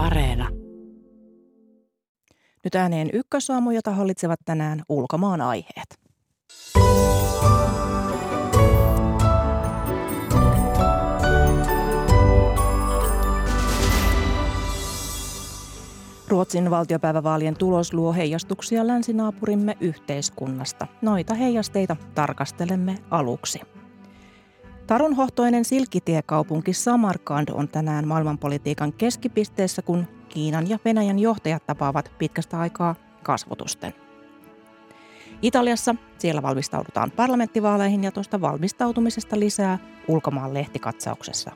Areena. Nyt ääneen ykkösaamu, jota hallitsevat tänään ulkomaan aiheet. Ruotsin valtiopäivävaalien tulos luo heijastuksia länsinaapurimme yhteiskunnasta. Noita heijasteita tarkastelemme aluksi. Tarunhohtoinen silkkitiekaupunki Samarkand on tänään maailmanpolitiikan keskipisteessä, kun Kiinan ja Venäjän johtajat tapaavat pitkästä aikaa kasvotusten. Italiassa siellä valmistaudutaan parlamenttivaaleihin ja tuosta valmistautumisesta lisää ulkomaan lehtikatsauksessa.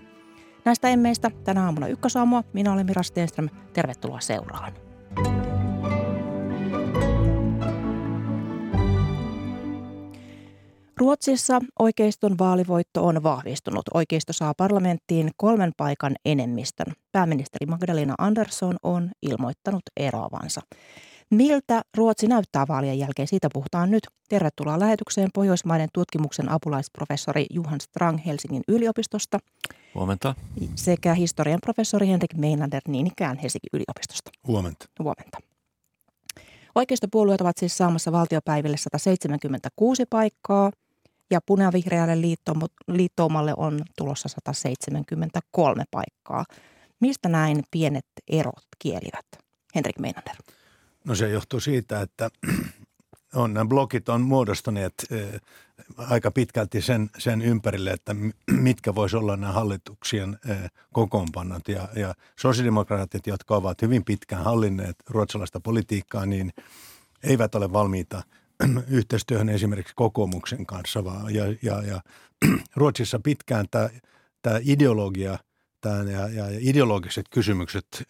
Näistä emmeistä tänä aamuna ykkösaamua. Minä olen Mira Stenström. Tervetuloa seuraan. Ruotsissa oikeiston vaalivoitto on vahvistunut. Oikeisto saa parlamenttiin kolmen paikan enemmistön. Pääministeri Magdalena Andersson on ilmoittanut eroavansa. Miltä Ruotsi näyttää vaalien jälkeen? Siitä puhutaan nyt. Tervetuloa lähetykseen Pohjoismaiden tutkimuksen apulaisprofessori Juhan Strang Helsingin yliopistosta. Huomenta. Sekä historian professori Henrik Meinander niin ikään Helsingin yliopistosta. Huomenta. Huomenta. Oikeistopuolueet ovat siis saamassa valtiopäiville 176 paikkaa ja punavihreälle liittoumalle on tulossa 173 paikkaa. Mistä näin pienet erot kielivät? Henrik Meinander. No se johtuu siitä, että on, nämä blogit on muodostuneet aika pitkälti sen, sen ympärille, että mitkä voisi olla nämä hallituksien kokoonpannot. Ja, ja sosiaalidemokraatit, jotka ovat hyvin pitkään hallinneet ruotsalaista politiikkaa, niin eivät ole valmiita yhteistyöhön esimerkiksi kokoomuksen kanssa. Vaan, ja, ja, ja Ruotsissa pitkään tämä, tämä ideologia tämä, ja, ja ideologiset kysymykset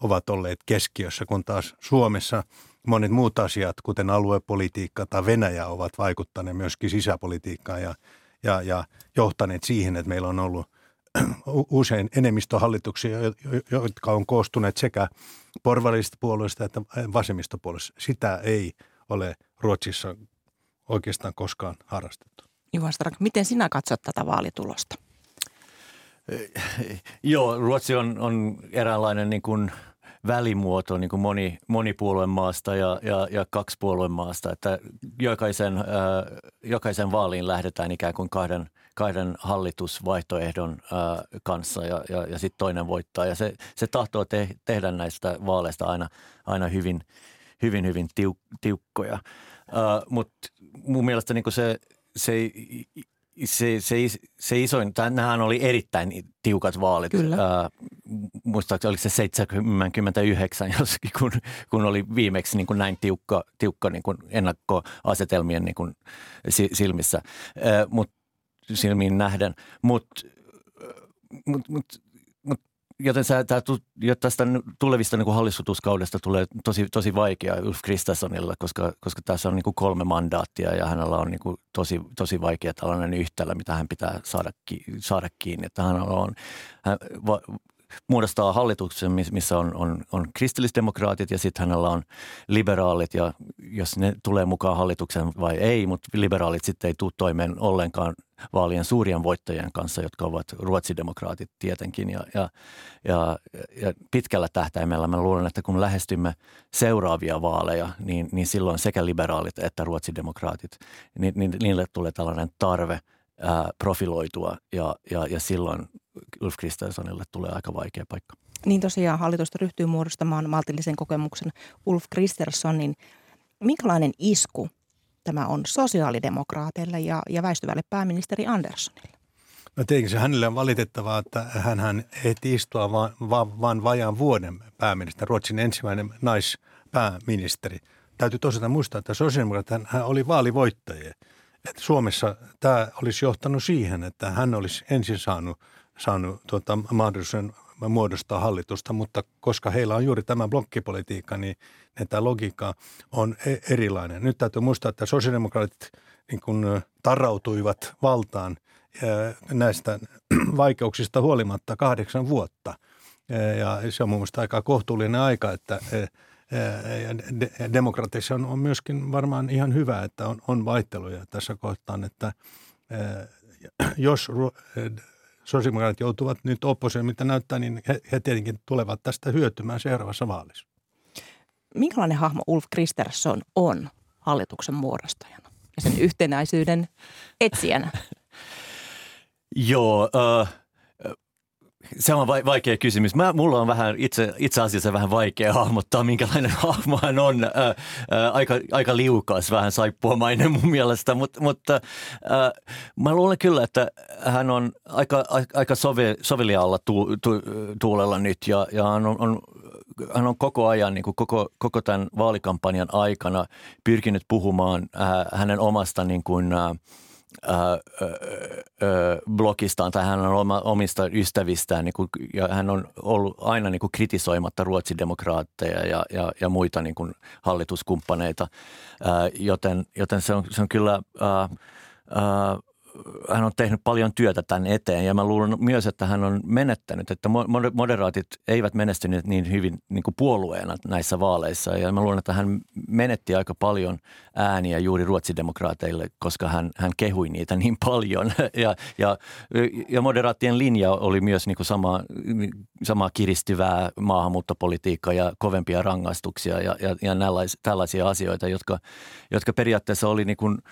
ovat olleet keskiössä, kun taas Suomessa monet muut asiat, kuten aluepolitiikka tai Venäjä, ovat vaikuttaneet myöskin sisäpolitiikkaan ja, ja, ja johtaneet siihen, että meillä on ollut usein enemmistöhallituksia, jotka on koostuneet sekä porvallisista puolueista että vasemmistopuolueista. Sitä ei ole Ruotsissa oikeastaan koskaan harrastettu. Juha Stark, miten sinä katsot tätä vaalitulosta? Joo, Ruotsi on, on eräänlainen niin kuin välimuoto niin kuin moni, monipuolueen maasta ja, ja, ja kaksipuolueen maasta, että jokaisen, äh, jokaisen vaaliin lähdetään ikään kuin kahden, kahden hallitusvaihtoehdon äh, kanssa ja, ja, ja sitten toinen voittaa. Ja se, se tahtoo te, tehdä näistä vaaleista aina, aina hyvin, hyvin, hyvin tiuk, tiukkoja. Äh, Mutta mun mielestä niin se, se se, se, se isoin, tämähän oli erittäin tiukat vaalit. Kyllä. Ää, muistaakseni oliko se 79 joskin, kun, kun oli viimeksi niin kuin näin tiukka, tiukka niin kuin ennakkoasetelmien niin kuin silmissä, ää, mut, silmiin nähden. Mutta mut, mut, joten sä, tää, jo tästä tulevista niin hallituskaudesta tulee tosi, tosi vaikea Ulf Kristerssonilla, koska, koska tässä on niin kuin kolme mandaattia ja hänellä on niin kuin tosi, tosi vaikea tällainen yhtälö, mitä hän pitää saada, saada kiinni. Että hän on, hän va, muodostaa hallituksen, missä on, on, on kristillisdemokraatit ja sitten hänellä on liberaalit ja jos ne tulee mukaan hallituksen vai ei, mutta liberaalit sitten ei tule toimeen ollenkaan vaalien suurien voittajien kanssa, jotka ovat ruotsidemokraatit tietenkin. Ja, ja, ja, ja pitkällä tähtäimellä mä luulen, että kun lähestymme seuraavia vaaleja, niin, niin silloin sekä liberaalit että ruotsidemokraatit, niin, niin niille tulee tällainen tarve – ää, profiloitua ja, ja, ja silloin Ulf Kristerssonille tulee aika vaikea paikka. Niin tosiaan hallitusta ryhtyy muodostamaan maltillisen kokemuksen Ulf Kristerssonin. Minkälainen isku tämä on sosiaalidemokraateille ja, ja väistyvälle pääministeri Anderssonille? No tietenkin se hänelle on valitettavaa, että hän, hän ehti istua vaan, vaan, vaan vajaan vuoden pääministeri, Ruotsin ensimmäinen naispääministeri. Täytyy tosiaan muistaa, että sosiaalidemokraatit hän oli vaalivoittajia että Suomessa tämä olisi johtanut siihen, että hän olisi ensin saanut, saanut tuota, mahdollisuuden muodostaa hallitusta, mutta koska heillä on juuri tämä blokkipolitiikka, niin, tämä logiikka on e- erilainen. Nyt täytyy muistaa, että sosiaalidemokraatit niin kuin tarautuivat valtaan näistä vaikeuksista huolimatta kahdeksan vuotta. Ja se on mun mielestä aika kohtuullinen aika, että ja demokratissa on, on myöskin varmaan ihan hyvä, että on, on vaihteluja tässä kohtaan, että jos sosiaalidemokraatit joutuvat nyt oppositioon, mitä näyttää, niin he, he tietenkin tulevat tästä hyötymään seuraavassa vaalissa. Minkälainen hahmo Ulf Kristersson on hallituksen muodostajana ja sen yhtenäisyyden etsijänä? Joo, uh, se on vaikea kysymys. Mä, mulla on vähän itse, itse asiassa vähän vaikea hahmottaa, minkälainen hahmo hän on. Ää, ää, aika, aika liukas, vähän saippuamainen mun mielestä, Mut, mutta ää, mä luulen kyllä, että hän on aika, aika sovi, soveliaalla tu, tu, tuulella nyt ja, ja hän on, on hän on koko ajan, niin kuin koko, koko tämän vaalikampanjan aikana pyrkinyt puhumaan ää, hänen omasta niin kuin, ää, blogistaan tai hän on omista ystävistään niin kuin, ja hän on ollut aina niin kuin kritisoimatta ruotsidemokraatteja ja, ja, ja muita niin kuin hallituskumppaneita, ää, joten, joten se, on, se on kyllä ää, ää, hän on tehnyt paljon työtä tämän eteen ja mä luulen myös, että hän on menettänyt, että moderaatit eivät menestyneet niin hyvin niin kuin puolueena näissä vaaleissa ja mä luulen, että hän menetti aika paljon ääniä juuri ruotsidemokraateille, koska hän, hän kehui niitä niin paljon. Ja, ja, ja moderaattien linja oli myös niin kuin sama, sama kiristyvää maahanmuuttopolitiikkaa ja kovempia rangaistuksia ja, ja, ja tällaisia asioita, jotka, jotka periaatteessa oli niin kuin –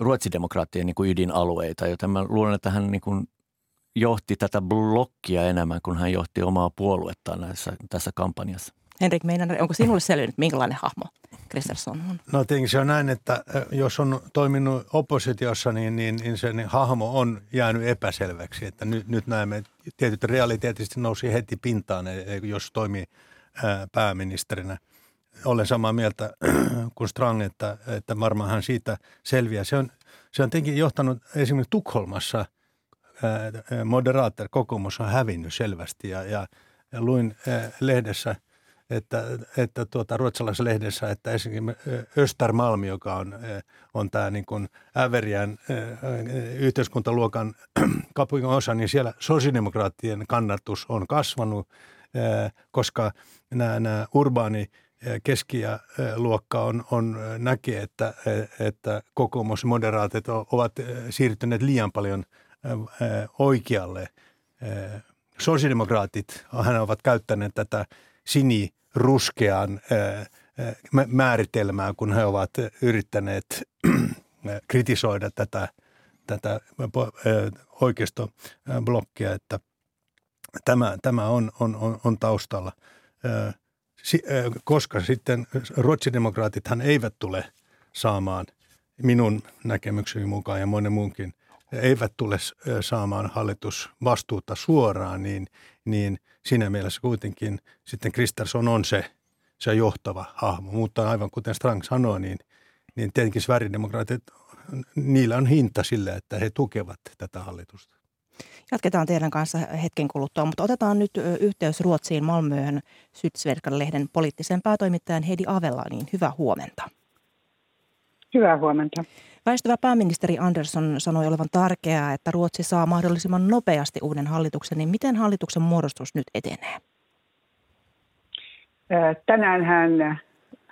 ruotsidemokraattien niin kuin ydinalueita, joten mä luulen, että hän niin kuin johti tätä blokkia enemmän kuin hän johti omaa puoluettaan näissä, tässä kampanjassa. Henrik Meinanen, onko sinulle selvinnyt, minkälainen hahmo Kristersson on? No tietenkin se on näin, että jos on toiminut oppositiossa, niin, niin, niin se niin hahmo on jäänyt epäselväksi. Että nyt, nyt näemme, tietyt realiteettisesti nousi heti pintaan, e, e, jos toimii pääministerinä – olen samaa mieltä kuin Strang, että, että varmaan hän siitä selviää. Se on, se on tietenkin johtanut esimerkiksi Tukholmassa moderaattor kokoomus on hävinnyt selvästi ja, ja, luin lehdessä, että, että tuota, ruotsalaisessa lehdessä, että esimerkiksi Östermalmi, joka on, on tämä niin kuin äveriän yhteiskuntaluokan kaupungin osa, niin siellä sosiaalidemokraattien kannatus on kasvanut, koska nämä, nämä urbaani keski- ja luokka on, on näkee, että, että kokoomusmoderaatit ovat siirtyneet liian paljon oikealle. Sosiaalidemokraatit hän ovat käyttäneet tätä siniruskean määritelmää, kun he ovat yrittäneet kritisoida tätä, tätä oikeistoblokkia, että tämä, tämä on, on, on taustalla koska sitten ruotsidemokraatithan eivät tule saamaan minun näkemykseni mukaan ja monen muunkin eivät tule saamaan hallitusvastuuta suoraan, niin, niin siinä mielessä kuitenkin sitten Kristersson on se, se johtava hahmo. Mutta aivan kuten Strang sanoi, niin, niin tietenkin Sverigedemokraatit, niillä on hinta sille, että he tukevat tätä hallitusta. Jatketaan teidän kanssa hetken kuluttua, mutta otetaan nyt yhteys Ruotsiin Malmöön Sydsverkan-lehden poliittisen päätoimittajan Heidi Avelaaniin. Hyvää huomenta. Hyvää huomenta. Väistyvä pääministeri Andersson sanoi olevan tärkeää, että Ruotsi saa mahdollisimman nopeasti uuden hallituksen. Niin miten hallituksen muodostus nyt etenee? Tänään hän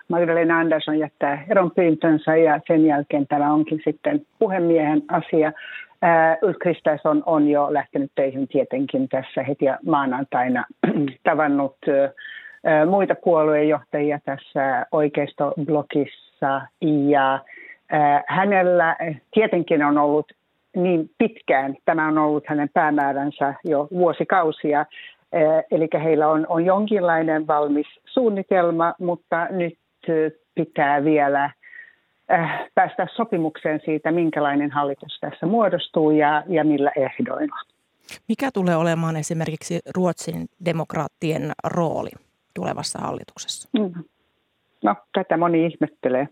Magdalena Andersson jättää eron pyyntönsä ja sen jälkeen tämä onkin sitten puhemiehen asia Ulf Kristersson on jo lähtenyt töihin tietenkin tässä heti maanantaina tavannut muita puoluejohtajia tässä oikeistoblogissa. Ja hänellä tietenkin on ollut niin pitkään, tämä on ollut hänen päämääränsä jo vuosikausia, eli heillä on, on jonkinlainen valmis suunnitelma, mutta nyt pitää vielä päästä sopimukseen siitä, minkälainen hallitus tässä muodostuu ja, ja millä ehdoilla. Mikä tulee olemaan esimerkiksi Ruotsin demokraattien rooli tulevassa hallituksessa? Mm. No, tätä moni ihmettelee.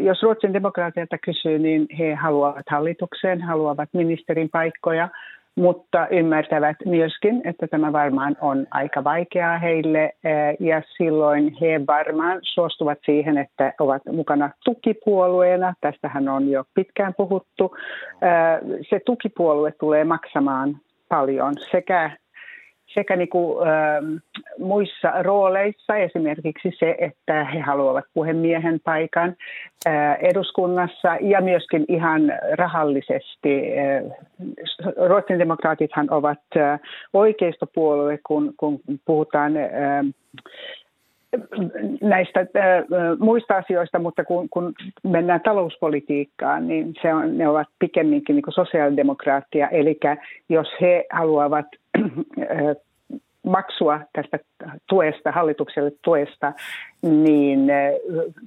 Jos Ruotsin demokraatilta kysyy, niin he haluavat hallitukseen, haluavat ministerin paikkoja – mutta ymmärtävät myöskin, että tämä varmaan on aika vaikeaa heille ja silloin he varmaan suostuvat siihen, että ovat mukana tukipuolueena. Tästähän on jo pitkään puhuttu. Se tukipuolue tulee maksamaan paljon sekä sekä niin kuin, äh, muissa rooleissa, esimerkiksi se, että he haluavat puhemiehen paikan äh, eduskunnassa ja myöskin ihan rahallisesti. Äh, Ruotsin demokraatithan ovat äh, oikeistopuolue, kun, kun puhutaan äh, näistä äh, muista asioista, mutta kun, kun mennään talouspolitiikkaan, niin se on, ne ovat pikemminkin niin sosiaalidemokraattia. Eli jos he haluavat äh, maksua tästä tuesta, hallitukselle tuesta, niin äh,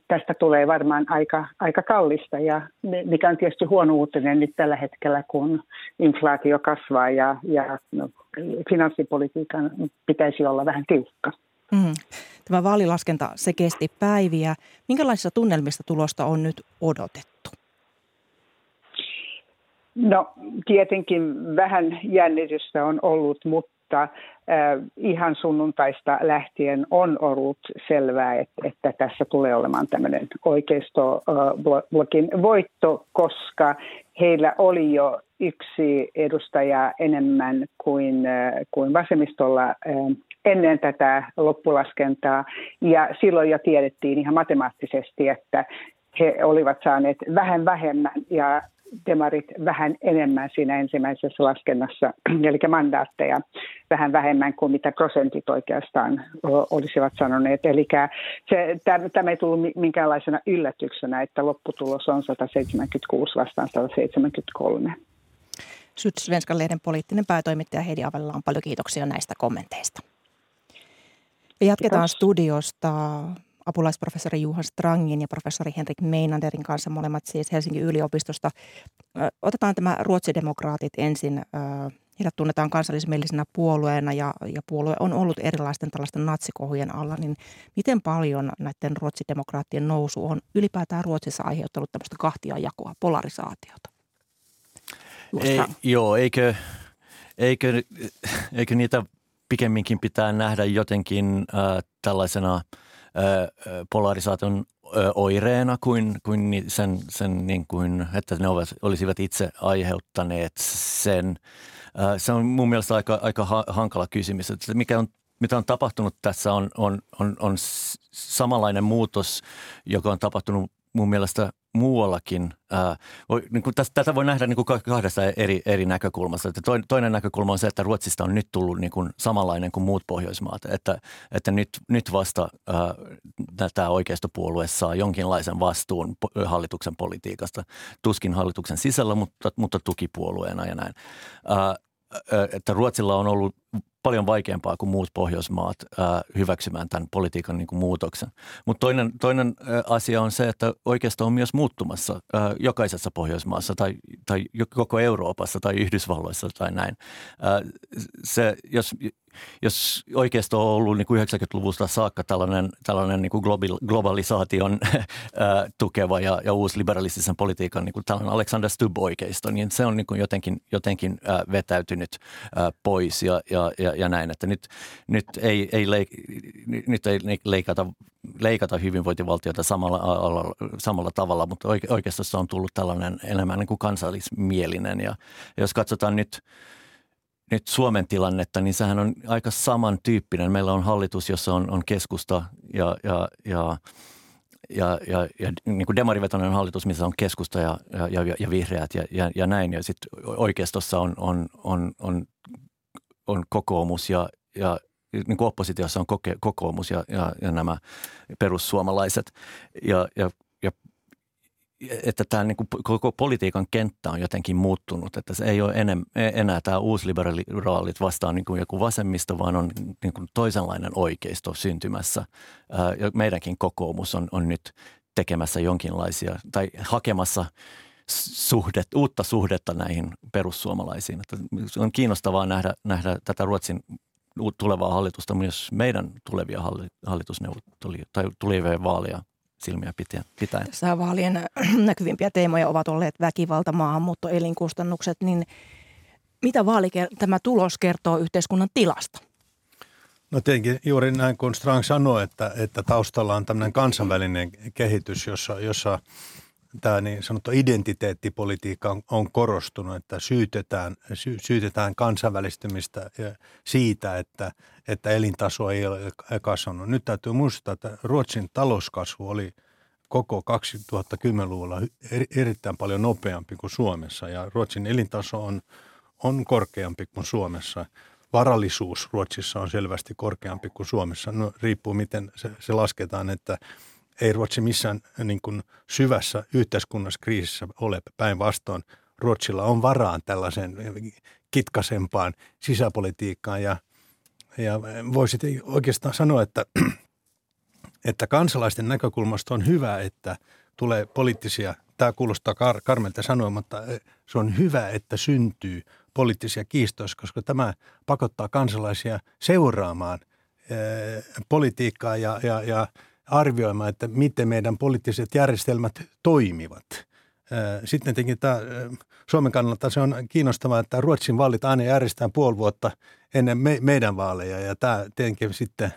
tästä tulee varmaan aika, aika kallista, ja mikä on tietysti huono uutinen nyt tällä hetkellä, kun inflaatio kasvaa ja, ja no, finanssipolitiikan pitäisi olla vähän tiukka. Mm. Tämä vaalilaskenta, se kesti päiviä. Minkälaisissa tunnelmista tulosta on nyt odotettu? No tietenkin vähän jännitystä on ollut, mutta äh, ihan sunnuntaista lähtien on ollut selvää, että, että tässä tulee olemaan tämmöinen oikeistoblogin äh, voitto, koska heillä oli jo yksi edustaja enemmän kuin, kuin vasemmistolla ennen tätä loppulaskentaa. Ja silloin jo tiedettiin ihan matemaattisesti, että he olivat saaneet vähän vähemmän ja demarit vähän enemmän siinä ensimmäisessä laskennassa, eli mandaatteja vähän vähemmän kuin mitä prosentit oikeastaan olisivat sanoneet. Eli se, tämä ei tullut minkäänlaisena yllätyksenä, että lopputulos on 176 vastaan 173. Sydsvenskan lehden poliittinen päätoimittaja Heidi Avellaan, paljon kiitoksia näistä kommenteista. Ja jatketaan Kiitos. studiosta apulaisprofessori Juha Strangin ja professori Henrik Meinanderin kanssa, molemmat siis Helsingin yliopistosta. Otetaan tämä ruotsidemokraatit ensin. Heidät tunnetaan kansallismielisenä puolueena ja, ja puolue on ollut erilaisten tällaisten natsikohujen alla. Niin miten paljon näiden ruotsidemokraattien nousu on ylipäätään Ruotsissa aiheuttanut tämmöistä kahtia jakoa, polarisaatiota? Ei, joo, eikö, eikö, eikö niitä pikemminkin pitää nähdä jotenkin äh, tällaisena äh, polarisaation oireena kuin, kuin sen, sen niin kuin, että ne olisivat itse aiheuttaneet sen. Se on mun mielestä aika, aika ha, hankala kysymys. Että mikä on mitä on tapahtunut tässä on, on, on, on samanlainen muutos, joka on tapahtunut mun mielestä muuallakin. Ää, voi, niin kuin tästä, tätä voi nähdä niin kuin kahdesta eri, eri näkökulmasta. Että toinen näkökulma on se, että Ruotsista on nyt tullut niin kuin samanlainen kuin muut Pohjoismaat. Että, että nyt, nyt vasta ää, tämä oikeistopuolue saa jonkinlaisen vastuun hallituksen politiikasta. Tuskin hallituksen sisällä, mutta, mutta tukipuolueena ja näin. Ää, että Ruotsilla on ollut paljon vaikeampaa kuin muut Pohjoismaat ää, hyväksymään tämän politiikan niin kuin muutoksen. Mutta toinen, toinen asia on se, että oikeastaan on myös muuttumassa jokaisessa Pohjoismaassa tai, tai koko Euroopassa tai Yhdysvalloissa tai näin. Se, jos, jos oikeisto on ollut niin kuin 90-luvusta saakka tällainen, tällainen niin kuin globalisaation tukeva ja, ja uusliberalistisen politiikan niin kuin tällainen Alexander Stubb-oikeisto, niin se on niin kuin jotenkin, jotenkin vetäytynyt pois ja, ja, ja, ja näin, että nyt, nyt ei, ei, leik, nyt ei leikata, leikata hyvinvointivaltiota samalla, samalla tavalla, mutta oikeistossa on tullut tällainen enemmän niin kuin kansallismielinen ja jos katsotaan nyt – nyt Suomen tilannetta, niin sehän on aika samantyyppinen. Meillä on hallitus, jossa on, on keskusta ja, ja, ja ja, ja, ja niin kuin demarivetoinen hallitus, missä on keskusta ja, ja, ja, ja vihreät ja, ja, ja näin. Ja sitten oikeistossa on, on, on, on, on kokoomus ja, ja niin kuin oppositiossa on koke, kokoomus ja, ja, ja nämä perussuomalaiset. Ja, ja että tämä niin koko politiikan kenttä on jotenkin muuttunut, että se ei ole enem, enää tämä uusliberaalit vastaan niin kuin joku vasemmisto, vaan on niin kuin toisenlainen oikeisto syntymässä. Ja meidänkin kokoomus on, on nyt tekemässä jonkinlaisia tai hakemassa suhdet, uutta suhdetta näihin perussuomalaisiin. Että on kiinnostavaa nähdä, nähdä tätä Ruotsin tulevaa hallitusta myös meidän tulevia hallitusneuvotteluja tai tulevia vaaleja silmiä pitäen. Tässä vaalien näkyvimpiä teemoja ovat olleet väkivalta, maahanmuutto, elinkustannukset, niin mitä vaali, tämä tulos kertoo yhteiskunnan tilasta? No tietenkin juuri näin kuin Strang sanoi, että, että taustalla on tämmöinen kansainvälinen kehitys, jossa, jossa tämä niin sanottu identiteettipolitiikka on, on korostunut, että syytetään, sy, syytetään kansainvälistymistä siitä, että, että elintaso ei ole kasvanut. Nyt täytyy muistaa, että Ruotsin talouskasvu oli koko 2010-luvulla erittäin paljon nopeampi kuin Suomessa ja Ruotsin elintaso on, on korkeampi kuin Suomessa. Varallisuus Ruotsissa on selvästi korkeampi kuin Suomessa. No, riippuu miten se, se lasketaan, että – ei Ruotsi missään niin kuin syvässä yhteiskunnassa kriisissä ole päinvastoin. Ruotsilla on varaan tällaiseen kitkasempaan sisäpolitiikkaan ja, ja voisi oikeastaan sanoa, että, että kansalaisten näkökulmasta on hyvä, että tulee poliittisia, tämä kuulostaa kar, karmelta sanoa, mutta se on hyvä, että syntyy poliittisia kiistoja, koska tämä pakottaa kansalaisia seuraamaan politiikkaa ja, ja, ja arvioimaan, että miten meidän poliittiset järjestelmät toimivat. Sitten tietenkin tämä, Suomen kannalta se on kiinnostavaa, että Ruotsin vaalit aina järjestetään puoli vuotta ennen me, meidän vaaleja ja tämä tietenkin sitten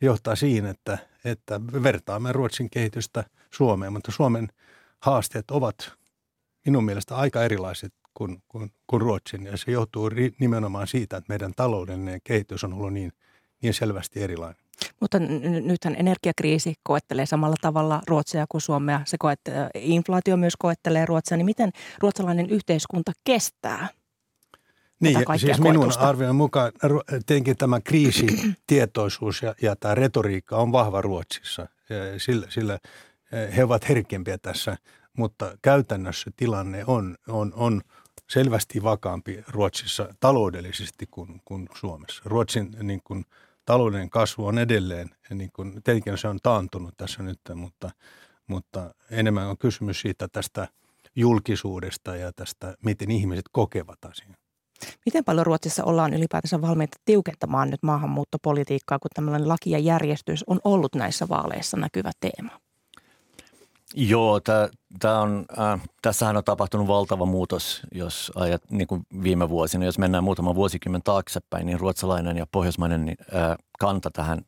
johtaa siihen, että, että vertaamme Ruotsin kehitystä Suomeen, mutta Suomen haasteet ovat minun mielestä aika erilaiset kuin, kuin, kuin Ruotsin ja se johtuu nimenomaan siitä, että meidän taloudellinen kehitys on ollut niin, niin selvästi erilainen. Mutta nythän energiakriisi koettelee samalla tavalla Ruotsia kuin Suomea. Se koet, inflaatio myös koettelee Ruotsia. Niin miten ruotsalainen yhteiskunta kestää niin, siis minun koetusta? arvion mukaan tietenkin tämä kriisitietoisuus ja, ja tämä retoriikka on vahva Ruotsissa. Sillä, sillä he ovat herkempiä tässä, mutta käytännössä tilanne on, on, on selvästi vakaampi Ruotsissa taloudellisesti kuin, kuin Suomessa. Ruotsin niin kuin – talouden kasvu on edelleen, niin kuin, tietenkin se on taantunut tässä nyt, mutta, mutta enemmän on kysymys siitä tästä julkisuudesta ja tästä, miten ihmiset kokevat asian. Miten paljon Ruotsissa ollaan ylipäätänsä valmiita tiukentamaan nyt maahanmuuttopolitiikkaa, kun tämmöinen laki ja järjestys on ollut näissä vaaleissa näkyvä teema? Joo, tää on, äh, tässähän on tapahtunut valtava muutos, jos ajat niin kuin viime vuosina. Jos mennään muutama vuosikymmen taaksepäin, niin ruotsalainen ja pohjoismainen niin, äh, kanta tähän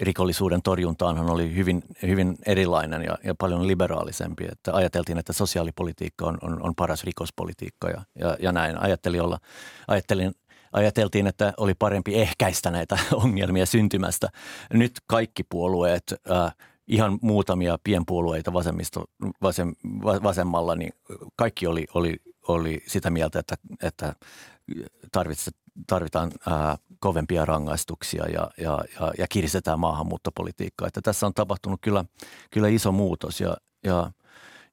rikollisuuden torjuntaanhan oli hyvin, hyvin erilainen ja, ja paljon liberaalisempi. Että ajateltiin, että sosiaalipolitiikka on, on, on paras rikospolitiikka ja, ja, ja näin. Ajattelin olla, ajattelin, ajateltiin, että oli parempi ehkäistä näitä ongelmia syntymästä. Nyt kaikki puolueet äh, – ihan muutamia pienpuolueita vasemmisto, vasem, vasemmalla, niin kaikki oli, oli, oli sitä mieltä, että, että tarvitaan ää, kovempia rangaistuksia ja, ja, ja, ja kiristetään maahanmuuttopolitiikkaa. Että tässä on tapahtunut kyllä, kyllä iso muutos ja, ja,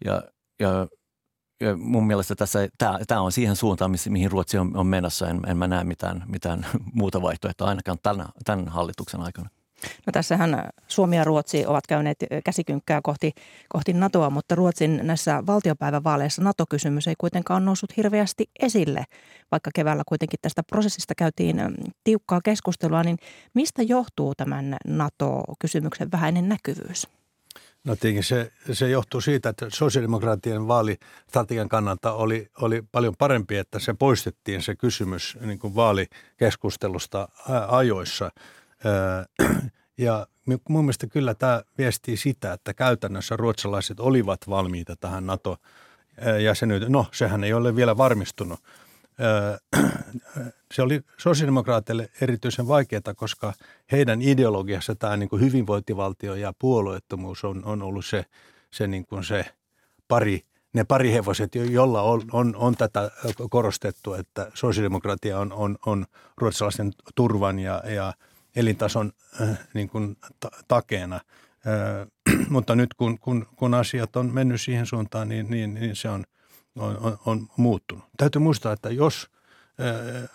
ja, ja ja mun mielestä tässä, tämä, tämä on siihen suuntaan, mihin Ruotsi on, on menossa. En, en mä näe mitään, mitään muuta vaihtoehtoa ainakaan tämän, tämän hallituksen aikana. No tässähän Suomi ja Ruotsi ovat käyneet käsikynkkää kohti, kohti NATOa, mutta Ruotsin näissä valtiopäivävaaleissa NATO-kysymys ei kuitenkaan noussut hirveästi esille, vaikka keväällä kuitenkin tästä prosessista käytiin tiukkaa keskustelua, niin mistä johtuu tämän NATO-kysymyksen vähäinen näkyvyys? No tietenkin se, se johtuu siitä, että sosiaalidemokraattien vaalistrategian kannalta oli, oli paljon parempi, että se poistettiin se kysymys niin kuin vaalikeskustelusta ajoissa – ja mun mielestä kyllä tämä viestii sitä, että käytännössä ruotsalaiset olivat valmiita tähän NATO-jäsenyyteen. No, sehän ei ole vielä varmistunut. Se oli sosiaalidemokraateille erityisen vaikeaa, koska heidän ideologiassa tämä niin kuin hyvinvointivaltio ja puolueettomuus on, on ollut se, se, niin kuin se pari, ne pari hevoset, jolla on, on, on tätä korostettu, että sosiaalidemokratia on, on, on ruotsalaisten turvan ja, ja – elintason äh, niin kuin ta- takeena. Äh, mutta nyt kun, kun, kun asiat on mennyt siihen suuntaan, niin, niin, niin se on, on, on, on muuttunut. Täytyy muistaa, että jos äh,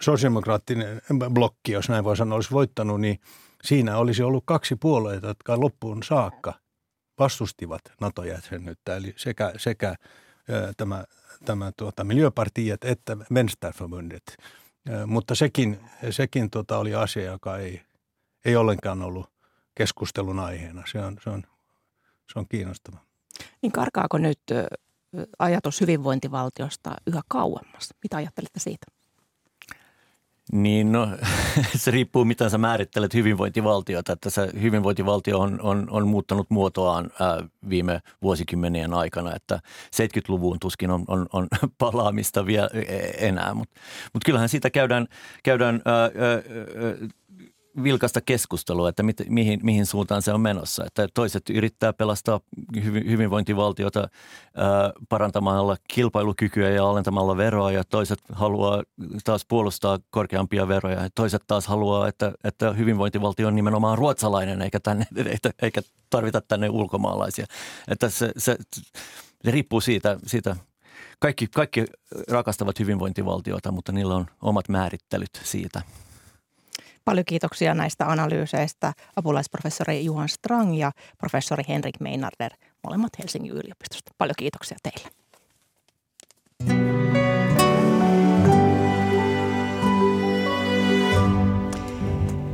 sosiaalidemokraattinen blokki, jos näin voi sanoa, olisi voittanut, niin siinä olisi ollut kaksi puolueita, jotka loppuun saakka vastustivat NATO-jäsenyyttä, eli sekä, sekä tämä, tämä tuota, Miljöpartiet että Vänsterförbundet. Mutta sekin, sekin tota oli asia, joka ei, ei ollenkaan ollut keskustelun aiheena. Se on, se on, se on kiinnostava. Niin karkaako nyt ajatus hyvinvointivaltiosta yhä kauemmas? Mitä ajattelette siitä? Niin no, se riippuu miten sä määrittelet hyvinvointivaltiota. Että se hyvinvointivaltio on, on, on muuttanut muotoaan ää, viime vuosikymmenien aikana, että 70-luvun tuskin on, on, on palaamista vielä e, enää. Mutta mut kyllähän siitä käydään, käydään ää, ää, vilkasta keskustelua, että mit, mihin, mihin suuntaan se on menossa. Että toiset yrittää pelastaa hyvinvointivaltiota ää, parantamalla kilpailukykyä ja alentamalla veroa ja toiset haluaa taas puolustaa korkeampia veroja. Ja toiset taas haluaa, että, että hyvinvointivaltio on nimenomaan ruotsalainen eikä, tänne, eikä tarvita tänne ulkomaalaisia. Että se, se, se riippuu siitä, siitä kaikki, kaikki rakastavat hyvinvointivaltiota, mutta niillä on omat määrittelyt siitä – Paljon kiitoksia näistä analyyseistä apulaisprofessori Juhan Strang ja professori Henrik Meinarder, molemmat Helsingin yliopistosta. Paljon kiitoksia teille.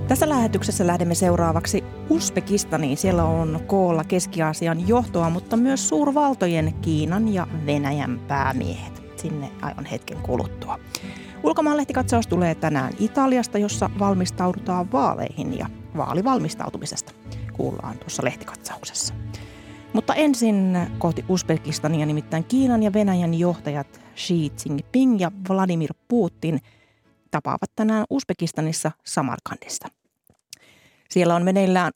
Tässä lähetyksessä lähdemme seuraavaksi Uzbekistaniin. Siellä on koolla Keski-Aasian johtoa, mutta myös suurvaltojen Kiinan ja Venäjän päämiehet. Sinne aivan hetken kuluttua. Ulkomaanlehtikatsaus tulee tänään Italiasta, jossa valmistaudutaan vaaleihin ja vaalivalmistautumisesta kuullaan tuossa lehtikatsauksessa. Mutta ensin kohti Uzbekistania, nimittäin Kiinan ja Venäjän johtajat Xi Jinping ja Vladimir Putin tapaavat tänään Uzbekistanissa Samarkandista. Siellä on meneillään,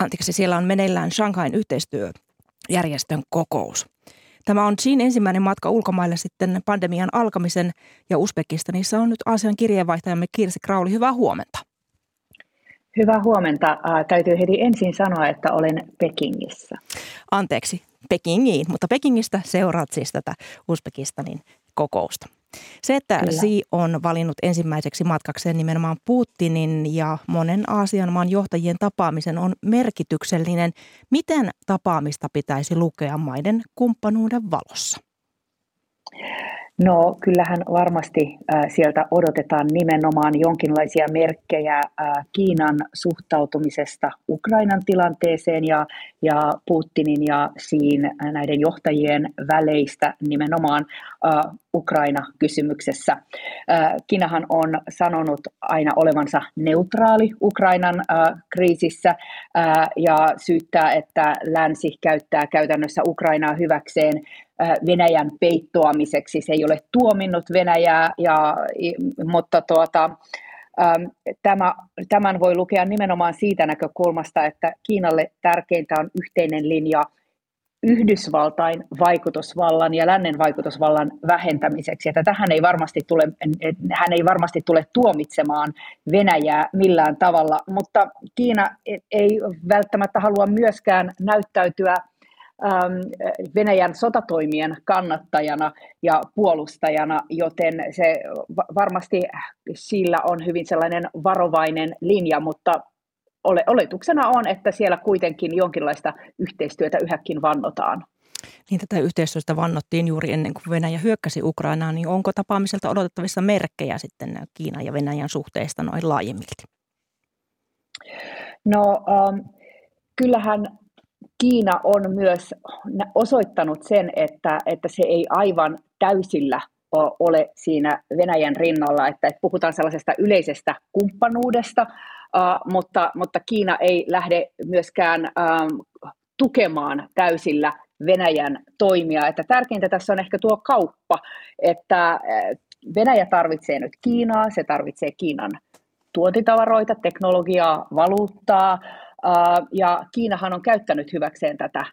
anteeksi, siellä on meneillään Shanghain yhteistyöjärjestön kokous – Tämä on Xin ensimmäinen matka ulkomaille sitten pandemian alkamisen ja Uzbekistanissa on nyt Aasian kirjeenvaihtajamme Kirsi Krauli. Hyvää huomenta. Hyvää huomenta. täytyy heti ensin sanoa, että olen Pekingissä. Anteeksi, Pekingiin, mutta Pekingistä seuraat siis tätä Uzbekistanin kokousta. Se, että Kyllä. Xi on valinnut ensimmäiseksi matkakseen nimenomaan Putinin ja monen Aasian maan johtajien tapaamisen on merkityksellinen. Miten tapaamista pitäisi lukea maiden kumppanuuden valossa? No kyllähän varmasti äh, sieltä odotetaan nimenomaan jonkinlaisia merkkejä äh, Kiinan suhtautumisesta Ukrainan tilanteeseen ja, ja Putinin ja siin äh, näiden johtajien väleistä nimenomaan äh, Ukraina-kysymyksessä. Äh, Kiinahan on sanonut aina olevansa neutraali Ukrainan äh, kriisissä ja syyttää, että länsi käyttää käytännössä Ukrainaa hyväkseen Venäjän peittoamiseksi. Se ei ole tuominnut Venäjää, ja, mutta tuota, Tämä, tämän voi lukea nimenomaan siitä näkökulmasta, että Kiinalle tärkeintä on yhteinen linja Yhdysvaltain vaikutusvallan ja lännen vaikutusvallan vähentämiseksi. Että tähän ei varmasti tule, hän ei varmasti tule tuomitsemaan Venäjää millään tavalla, mutta Kiina ei välttämättä halua myöskään näyttäytyä Venäjän sotatoimien kannattajana ja puolustajana, joten se varmasti sillä on hyvin sellainen varovainen linja, mutta oletuksena on, että siellä kuitenkin jonkinlaista yhteistyötä yhäkin vannotaan. Niin tätä yhteistyöstä vannottiin juuri ennen kuin Venäjä hyökkäsi Ukrainaan, niin onko tapaamiselta odotettavissa merkkejä sitten Kiinan ja Venäjän suhteista noin laajemmilti? No um, kyllähän Kiina on myös osoittanut sen, että, että se ei aivan täysillä ole siinä Venäjän rinnalla, että puhutaan sellaisesta yleisestä kumppanuudesta, mutta, mutta Kiina ei lähde myöskään tukemaan täysillä Venäjän toimia. Että tärkeintä tässä on ehkä tuo kauppa, että Venäjä tarvitsee nyt Kiinaa, se tarvitsee Kiinan tuotitavaroita, teknologiaa, valuuttaa, ja Kiinahan on käyttänyt hyväkseen tätä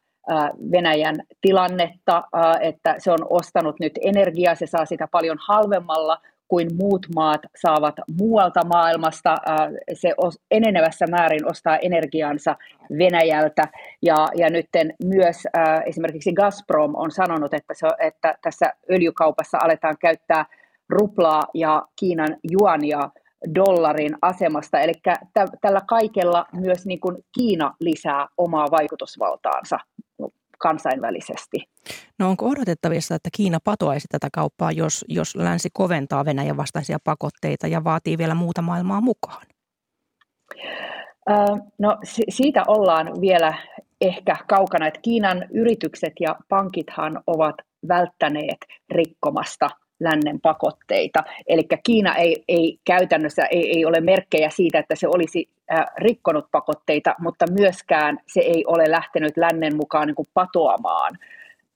Venäjän tilannetta, että se on ostanut nyt energiaa, se saa sitä paljon halvemmalla kuin muut maat saavat muualta maailmasta. Se enenevässä määrin ostaa energiansa Venäjältä ja, ja nyt myös esimerkiksi Gazprom on sanonut, että, se, että tässä öljykaupassa aletaan käyttää ruplaa ja Kiinan juania dollarin asemasta. Eli t- tällä kaikella myös niin kuin Kiina lisää omaa vaikutusvaltaansa kansainvälisesti. No onko odotettavissa, että Kiina patoaisi tätä kauppaa, jos, jos länsi koventaa Venäjän vastaisia pakotteita ja vaatii vielä muuta maailmaa mukaan? No siitä ollaan vielä ehkä kaukana, että Kiinan yritykset ja pankithan ovat välttäneet rikkomasta lännen pakotteita. Eli Kiina ei, ei käytännössä ei, ei ole merkkejä siitä, että se olisi äh, rikkonut pakotteita, mutta myöskään se ei ole lähtenyt lännen mukaan niin kuin patoamaan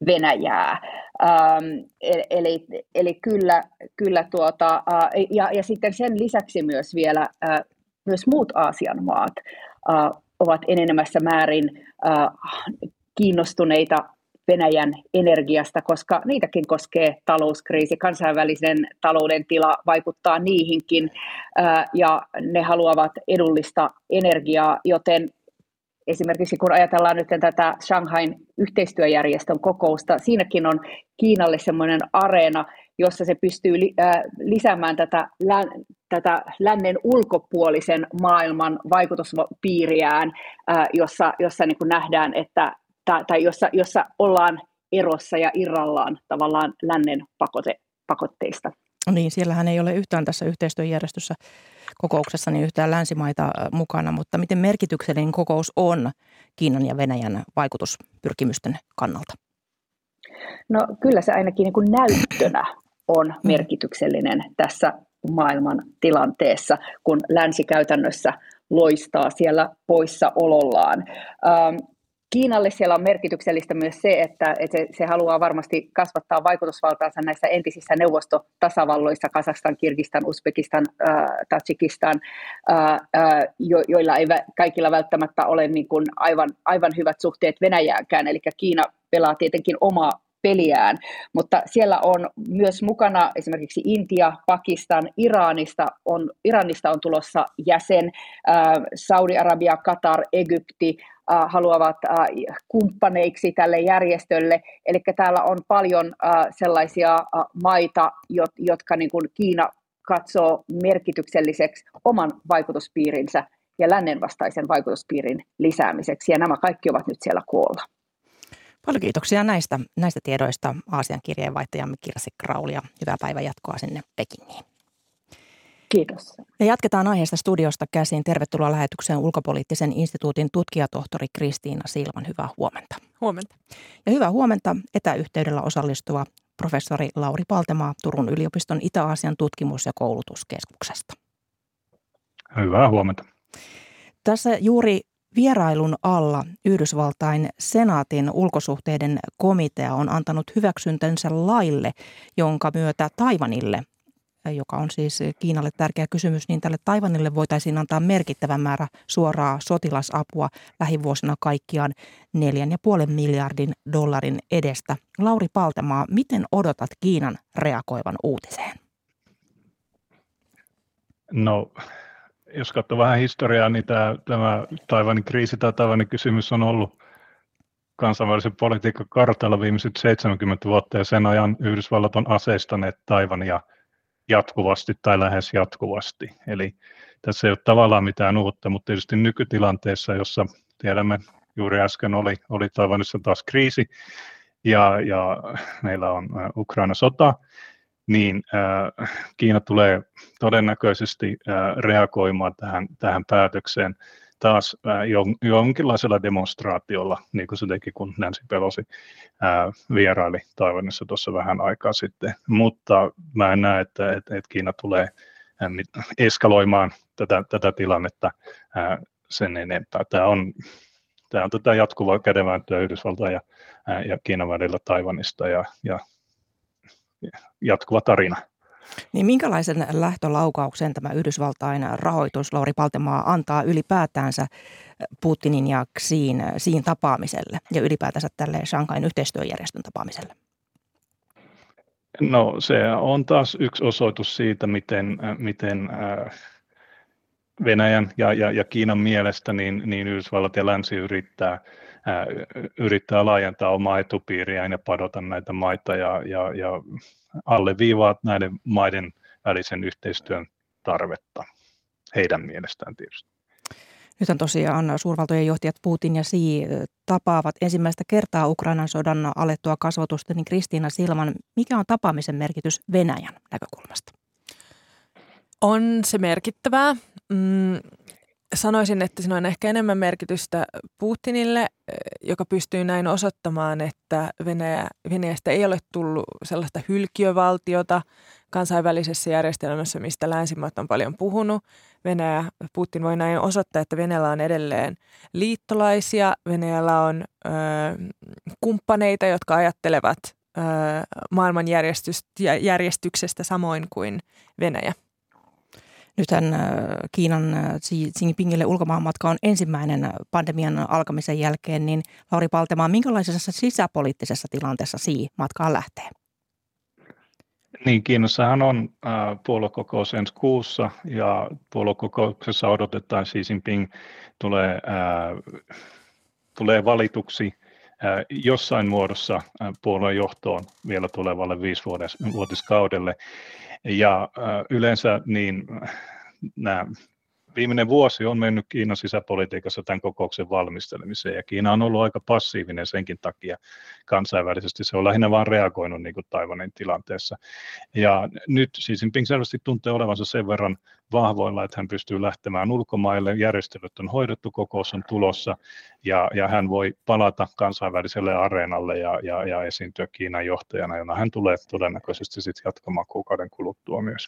Venäjää. Ähm, e-, eli, eli kyllä, kyllä tuota, äh, ja, ja sitten sen lisäksi myös vielä äh, myös muut Aasian maat äh, ovat enenemässä määrin äh, kiinnostuneita Venäjän energiasta, koska niitäkin koskee talouskriisi, kansainvälisen talouden tila vaikuttaa niihinkin ja ne haluavat edullista energiaa, joten esimerkiksi kun ajatellaan nyt tätä Shanghain yhteistyöjärjestön kokousta, siinäkin on Kiinalle semmoinen areena, jossa se pystyy lisäämään tätä, tätä lännen ulkopuolisen maailman vaikutuspiiriään, jossa, jossa niin kuin nähdään, että, tai jossa, jossa ollaan erossa ja irrallaan tavallaan lännen pakote, pakotteista. Niin, siellähän ei ole yhtään tässä yhteistyöjärjestössä kokouksessa niin yhtään länsimaita mukana, mutta miten merkityksellinen kokous on Kiinan ja Venäjän vaikutuspyrkimysten kannalta? No kyllä se ainakin niin kuin näyttönä on mm. merkityksellinen tässä maailman tilanteessa, kun länsi käytännössä loistaa siellä poissaolollaan. Ähm, Kiinalle siellä on merkityksellistä myös se, että se, se haluaa varmasti kasvattaa vaikutusvaltaansa näissä entisissä neuvostotasavalloissa, Kazakstan, Kirgistan, Uzbekistan, äh, Tajikistan, äh, jo, joilla ei kaikilla välttämättä ole niin kuin aivan, aivan hyvät suhteet Venäjäänkään. Eli Kiina pelaa tietenkin omaa peliään, mutta siellä on myös mukana esimerkiksi Intia, Pakistan, Iranista on, Iranista on tulossa jäsen, Saudi-Arabia, Katar, Egypti haluavat kumppaneiksi tälle järjestölle, eli täällä on paljon sellaisia maita, jotka niin kuin Kiina katsoo merkitykselliseksi oman vaikutuspiirinsä ja lännen vastaisen vaikutuspiirin lisäämiseksi, ja nämä kaikki ovat nyt siellä koolla. Paljon kiitoksia näistä, näistä tiedoista Aasian kirjeenvaihtajamme Kirsi Krauli ja hyvää päivän jatkoa sinne Pekingiin. Kiitos. Ja jatketaan aiheesta studiosta käsin. Tervetuloa lähetykseen ulkopoliittisen instituutin tutkijatohtori Kristiina Silvan. Hyvää huomenta. Huomenta. Ja hyvää huomenta etäyhteydellä osallistuva professori Lauri Paltemaa Turun yliopiston Itä-Aasian tutkimus- ja koulutuskeskuksesta. Hyvää huomenta. Tässä juuri Vierailun alla Yhdysvaltain senaatin ulkosuhteiden komitea on antanut hyväksyntänsä laille, jonka myötä Taivanille, joka on siis Kiinalle tärkeä kysymys, niin tälle Taivanille voitaisiin antaa merkittävä määrä suoraa sotilasapua lähivuosina kaikkiaan 4,5 miljardin dollarin edestä. Lauri Paltemaa, miten odotat Kiinan reagoivan uutiseen? No jos katsoo vähän historiaa, niin tämä, tämä Taivanin kriisi tai Taivanin kysymys on ollut kansainvälisen politiikan kartalla viimeiset 70 vuotta ja sen ajan Yhdysvallat on aseistaneet Taivania jatkuvasti tai lähes jatkuvasti. Eli tässä ei ole tavallaan mitään uutta, mutta tietysti nykytilanteessa, jossa tiedämme juuri äsken oli, oli Taivanissa taas kriisi ja, ja meillä on Ukraina-sota, niin äh, Kiina tulee todennäköisesti äh, reagoimaan tähän, tähän päätökseen taas äh, jonkinlaisella demonstraatiolla, niin kuin se teki, kun Nancy Pelosi vieraili Taiwanissa tuossa vähän aikaa sitten. Mutta mä en näe, että, että, Kiina tulee eskaloimaan tätä, tätä tilannetta sen enempää. Tämä on, tämä on tätä jatkuvaa kädenvääntöä Yhdysvaltain ja, ja Kiinan välillä Taiwanista ja, ja jatkuva tarina. Niin minkälaisen lähtölaukauksen tämä Yhdysvaltain rahoitus, Lauri Paltemaa, antaa ylipäätäänsä Putinin ja Xiin, Xiin tapaamiselle ja ylipäätänsä tälle Shanghain yhteistyöjärjestön tapaamiselle? No se on taas yksi osoitus siitä, miten, miten äh, Venäjän ja, ja, ja Kiinan mielestä niin, niin Yhdysvallat ja länsi yrittää yrittää laajentaa omaa etupiiriään ja padota näitä maita ja, ja, ja alleviivaa näiden maiden välisen yhteistyön tarvetta heidän mielestään tietysti. Nyt on tosiaan suurvaltojen johtajat Putin ja Xi tapaavat ensimmäistä kertaa Ukrainan sodan alettua kasvatusta, niin Kristiina Silman, mikä on tapaamisen merkitys Venäjän näkökulmasta? On se merkittävää. Mm, sanoisin, että siinä on ehkä enemmän merkitystä Putinille, joka pystyy näin osoittamaan, että Venäjä, Venäjästä ei ole tullut sellaista hylkiövaltiota kansainvälisessä järjestelmässä, mistä länsimaat on paljon puhunut. Venäjä, Putin voi näin osoittaa, että Venäjällä on edelleen liittolaisia, Venäjällä on ö, kumppaneita, jotka ajattelevat ö, maailmanjärjestyksestä samoin kuin Venäjä. Nythän äh, Kiinan äh, Xi Jinpingille ulkomaanmatka on ensimmäinen pandemian alkamisen jälkeen, niin Lauri Paltemaa, minkälaisessa sisäpoliittisessa tilanteessa Xi matkaan lähtee? Niin, Kiinassahan on äh, puoluekokous ensi kuussa ja puoluekokouksessa odotetaan Xi Jinping tulee, äh, tulee valituksi äh, jossain muodossa äh, puolueen johtoon vielä tulevalle viisivuotiskaudelle. Ja yleensä niin nämä viimeinen vuosi on mennyt Kiinan sisäpolitiikassa tämän kokouksen valmistelemiseen, ja Kiina on ollut aika passiivinen senkin takia kansainvälisesti. Se on lähinnä vain reagoinut niin kuin Taiwanin tilanteessa. Ja nyt Xi Jinping selvästi tuntee olevansa sen verran vahvoilla, että hän pystyy lähtemään ulkomaille, järjestelyt on hoidettu, kokous on tulossa, ja, ja hän voi palata kansainväliselle areenalle ja, ja, ja esiintyä Kiinan johtajana, jona hän tulee todennäköisesti sitten jatkamaan kuukauden kuluttua myös.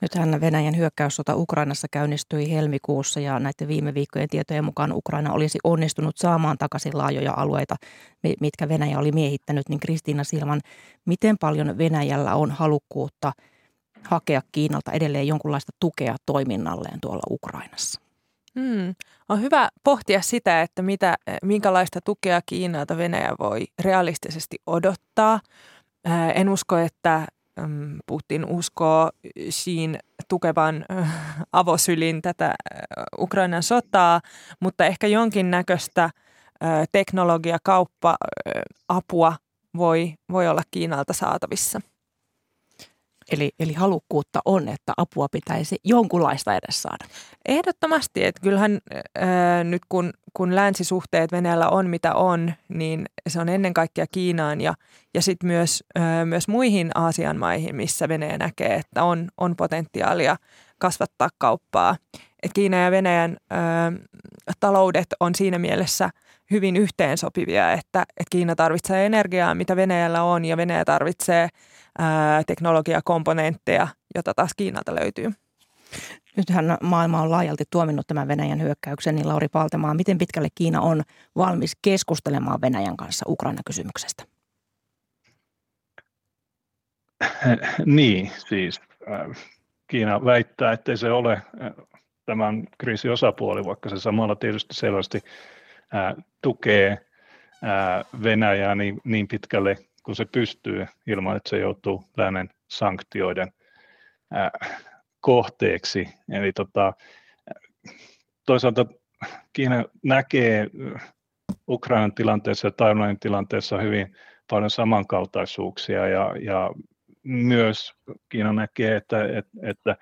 Nythän Venäjän hyökkäyssota Ukrainassa käynnistyi helmikuussa ja näiden viime viikkojen tietojen mukaan Ukraina olisi onnistunut saamaan takaisin laajoja alueita, mitkä Venäjä oli miehittänyt. Niin Kristiina Silman, miten paljon Venäjällä on halukkuutta hakea Kiinalta edelleen jonkunlaista tukea toiminnalleen tuolla Ukrainassa? Hmm. On hyvä pohtia sitä, että mitä, minkälaista tukea Kiinalta Venäjä voi realistisesti odottaa. En usko, että Putin uskoo siinä tukevan avosylin tätä Ukrainan sotaa, mutta ehkä jonkinnäköistä teknologiakauppa-apua voi, voi olla Kiinalta saatavissa. Eli, eli halukkuutta on, että apua pitäisi jonkunlaista edes saada. Ehdottomasti, että kyllähän ää, nyt kun, kun länsisuhteet Venäjällä on mitä on, niin se on ennen kaikkea Kiinaan ja, ja sitten myös, myös muihin Aasian maihin, missä Venäjä näkee, että on, on potentiaalia kasvattaa kauppaa. Et Kiinan ja Venäjän ää, taloudet on siinä mielessä hyvin yhteensopivia, että, että Kiina tarvitsee energiaa, mitä Venäjällä on, ja Venäjä tarvitsee – ää, teknologiakomponentteja, jota taas Kiinalta löytyy. Nythän maailma on laajalti tuominnut tämän Venäjän hyökkäyksen, niin Lauri Paltemaa, miten pitkälle Kiina on valmis keskustelemaan Venäjän kanssa Ukraina-kysymyksestä? Niin, siis Kiina väittää, että se ole tämän kriisin osapuoli, vaikka se samalla tietysti selvästi tukee Venäjää niin, niin pitkälle kun se pystyy ilman, että se joutuu lännen sanktioiden kohteeksi. Eli tota, toisaalta Kiina näkee Ukrainan tilanteessa ja Taiwanin tilanteessa hyvin paljon samankaltaisuuksia ja, ja myös Kiina näkee, että, että, että,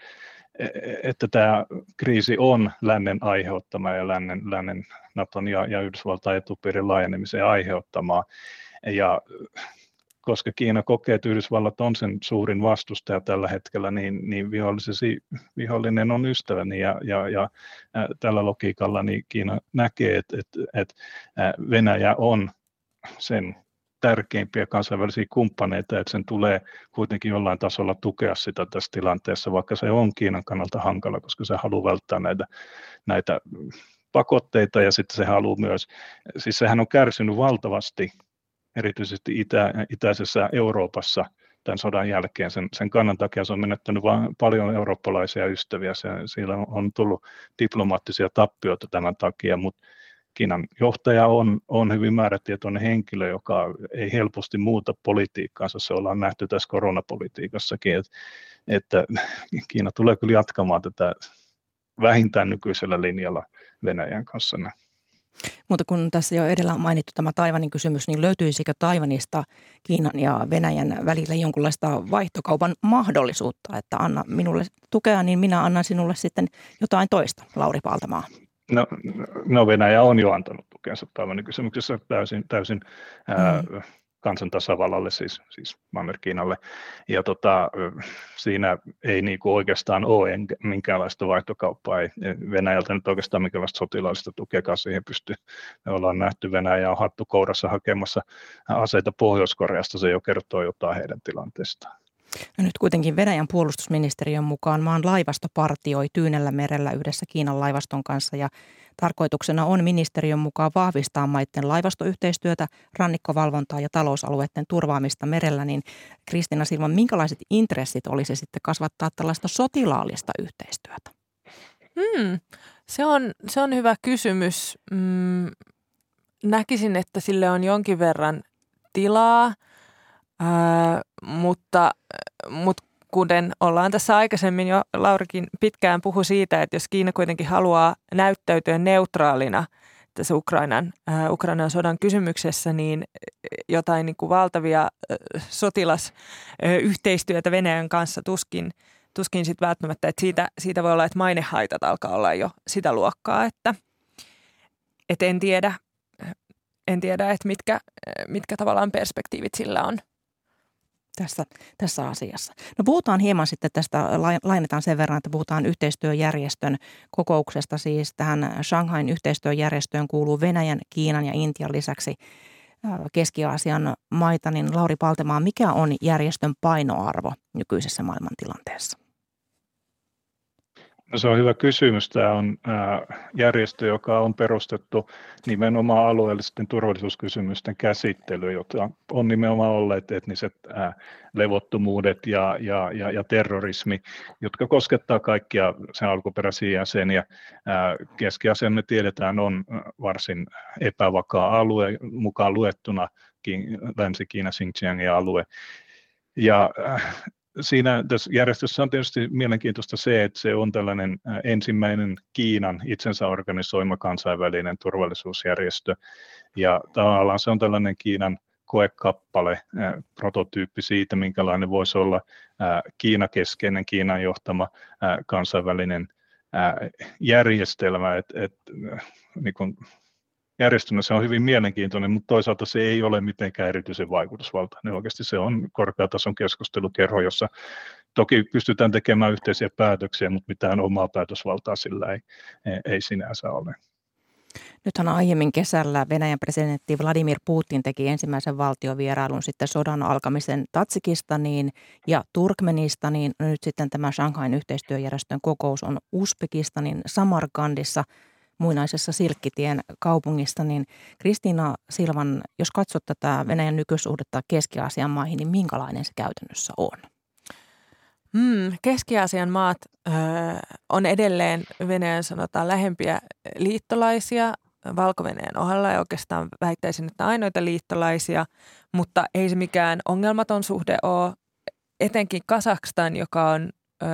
että tämä kriisi on lännen aiheuttama ja lännen, lännen Naton ja, ja Yhdysvaltain etupiirin laajenemisen aiheuttamaa. Ja koska Kiina kokee, että Yhdysvallat on sen suurin vastustaja tällä hetkellä, niin, niin vihollinen on ystäväni ja, ja, ja tällä logiikalla niin Kiina näkee, että, että, että Venäjä on sen tärkeimpiä kansainvälisiä kumppaneita, että sen tulee kuitenkin jollain tasolla tukea sitä tässä tilanteessa, vaikka se on Kiinan kannalta hankala, koska se haluaa välttää näitä, näitä pakotteita ja sitten se haluaa myös, siis sehän on kärsinyt valtavasti erityisesti itä, itäisessä Euroopassa tämän sodan jälkeen. Sen, sen kannan takia se on menettänyt vain paljon eurooppalaisia ystäviä. Se, siellä on tullut diplomaattisia tappioita tämän takia, mutta Kiinan johtaja on, on hyvin määrätietoinen henkilö, joka ei helposti muuta politiikkaansa. Se ollaan nähty tässä koronapolitiikassakin, että, että Kiina tulee kyllä jatkamaan tätä vähintään nykyisellä linjalla Venäjän kanssa. Mutta kun tässä jo edellä on mainittu tämä Taivanin kysymys, niin löytyisikö Taivanista Kiinan ja Venäjän välillä jonkunlaista vaihtokaupan mahdollisuutta, että anna minulle tukea, niin minä annan sinulle sitten jotain toista, Lauri Paltamaa? No, no Venäjä on jo antanut tukensa Taivanin kysymyksessä täysin, täysin mm. ää, kansantasavallalle, siis, siis Manner-Kiinalle. Ja tota, siinä ei niin kuin oikeastaan ole minkäänlaista vaihtokauppaa. Ei Venäjältä nyt oikeastaan minkäänlaista sotilaallista tukeakaan siihen pysty. Me ollaan nähty Venäjä on hattu kourassa hakemassa aseita Pohjois-Koreasta. Se jo kertoo jotain heidän tilanteestaan. No nyt kuitenkin Venäjän puolustusministeriön mukaan maan laivasto partioi Tyynellä merellä yhdessä Kiinan laivaston kanssa ja tarkoituksena on ministeriön mukaan vahvistaa maiden laivastoyhteistyötä, rannikkovalvontaa ja talousalueiden turvaamista merellä, niin Kristina Silvan, minkälaiset intressit olisi sitten kasvattaa tällaista sotilaallista yhteistyötä? Hmm, se, on, se on hyvä kysymys. Mm, näkisin, että sille on jonkin verran tilaa – Ää, mutta, mutta kuten ollaan tässä aikaisemmin jo, Laurikin pitkään puhu siitä, että jos Kiina kuitenkin haluaa näyttäytyä neutraalina tässä Ukrainan, ää, Ukrainan sodan kysymyksessä, niin jotain niin kuin valtavia ää, sotilasyhteistyötä Venäjän kanssa tuskin, tuskin sit välttämättä, että siitä, siitä voi olla, että mainehaitat alkaa olla jo sitä luokkaa, että, että en tiedä, en tiedä, että mitkä, mitkä tavallaan perspektiivit sillä on – tässä, tässä asiassa. No puhutaan hieman sitten tästä, lainetaan sen verran, että puhutaan yhteistyöjärjestön kokouksesta. Siis tähän Shanghain yhteistyöjärjestöön kuuluu Venäjän, Kiinan ja Intian lisäksi Keski-Aasian maita, niin Lauri Paltemaa, mikä on järjestön painoarvo nykyisessä maailmantilanteessa? Se on hyvä kysymys. Tämä on järjestö, joka on perustettu nimenomaan alueellisten turvallisuuskysymysten käsittelyyn, jota on nimenomaan olleet etniset levottomuudet ja, ja, ja, ja terrorismi, jotka koskettaa kaikkia sen alkuperäisiä jäseniä. Keski-Aasian me tiedetään on varsin epävakaa alue, mukaan luettuna Länsi-Kiina, Xinjiangin alue. Ja siinä tässä järjestössä on tietysti mielenkiintoista se, että se on tällainen ensimmäinen Kiinan itsensä organisoima kansainvälinen turvallisuusjärjestö. Ja tavallaan se on tällainen Kiinan koekappale, prototyyppi siitä, minkälainen voisi olla Kiina-keskeinen, Kiinan johtama kansainvälinen järjestelmä. Et, et, niin kun järjestönä se on hyvin mielenkiintoinen, mutta toisaalta se ei ole mitenkään erityisen vaikutusvaltainen. Oikeasti se on korkeatason keskustelukerho, jossa toki pystytään tekemään yhteisiä päätöksiä, mutta mitään omaa päätösvaltaa sillä ei, ei sinänsä ole. Nythän aiemmin kesällä Venäjän presidentti Vladimir Putin teki ensimmäisen valtiovierailun sitten sodan alkamisen Tatsikistaniin ja Turkmenistaniin. Nyt sitten tämä Shanghain yhteistyöjärjestön kokous on Uzbekistanin Samarkandissa – muinaisessa Silkkitien kaupungista, niin Kristiina Silvan, jos katsot tätä Venäjän nykysuhdetta Keski-Aasian maihin, niin minkälainen se käytännössä on? Mm, Keski-Aasian maat ö, on edelleen Venäjän sanotaan lähempiä liittolaisia valko ohella ja oikeastaan väittäisin, että ainoita liittolaisia, mutta ei se mikään ongelmaton suhde ole. Etenkin Kazakstan, joka on ö,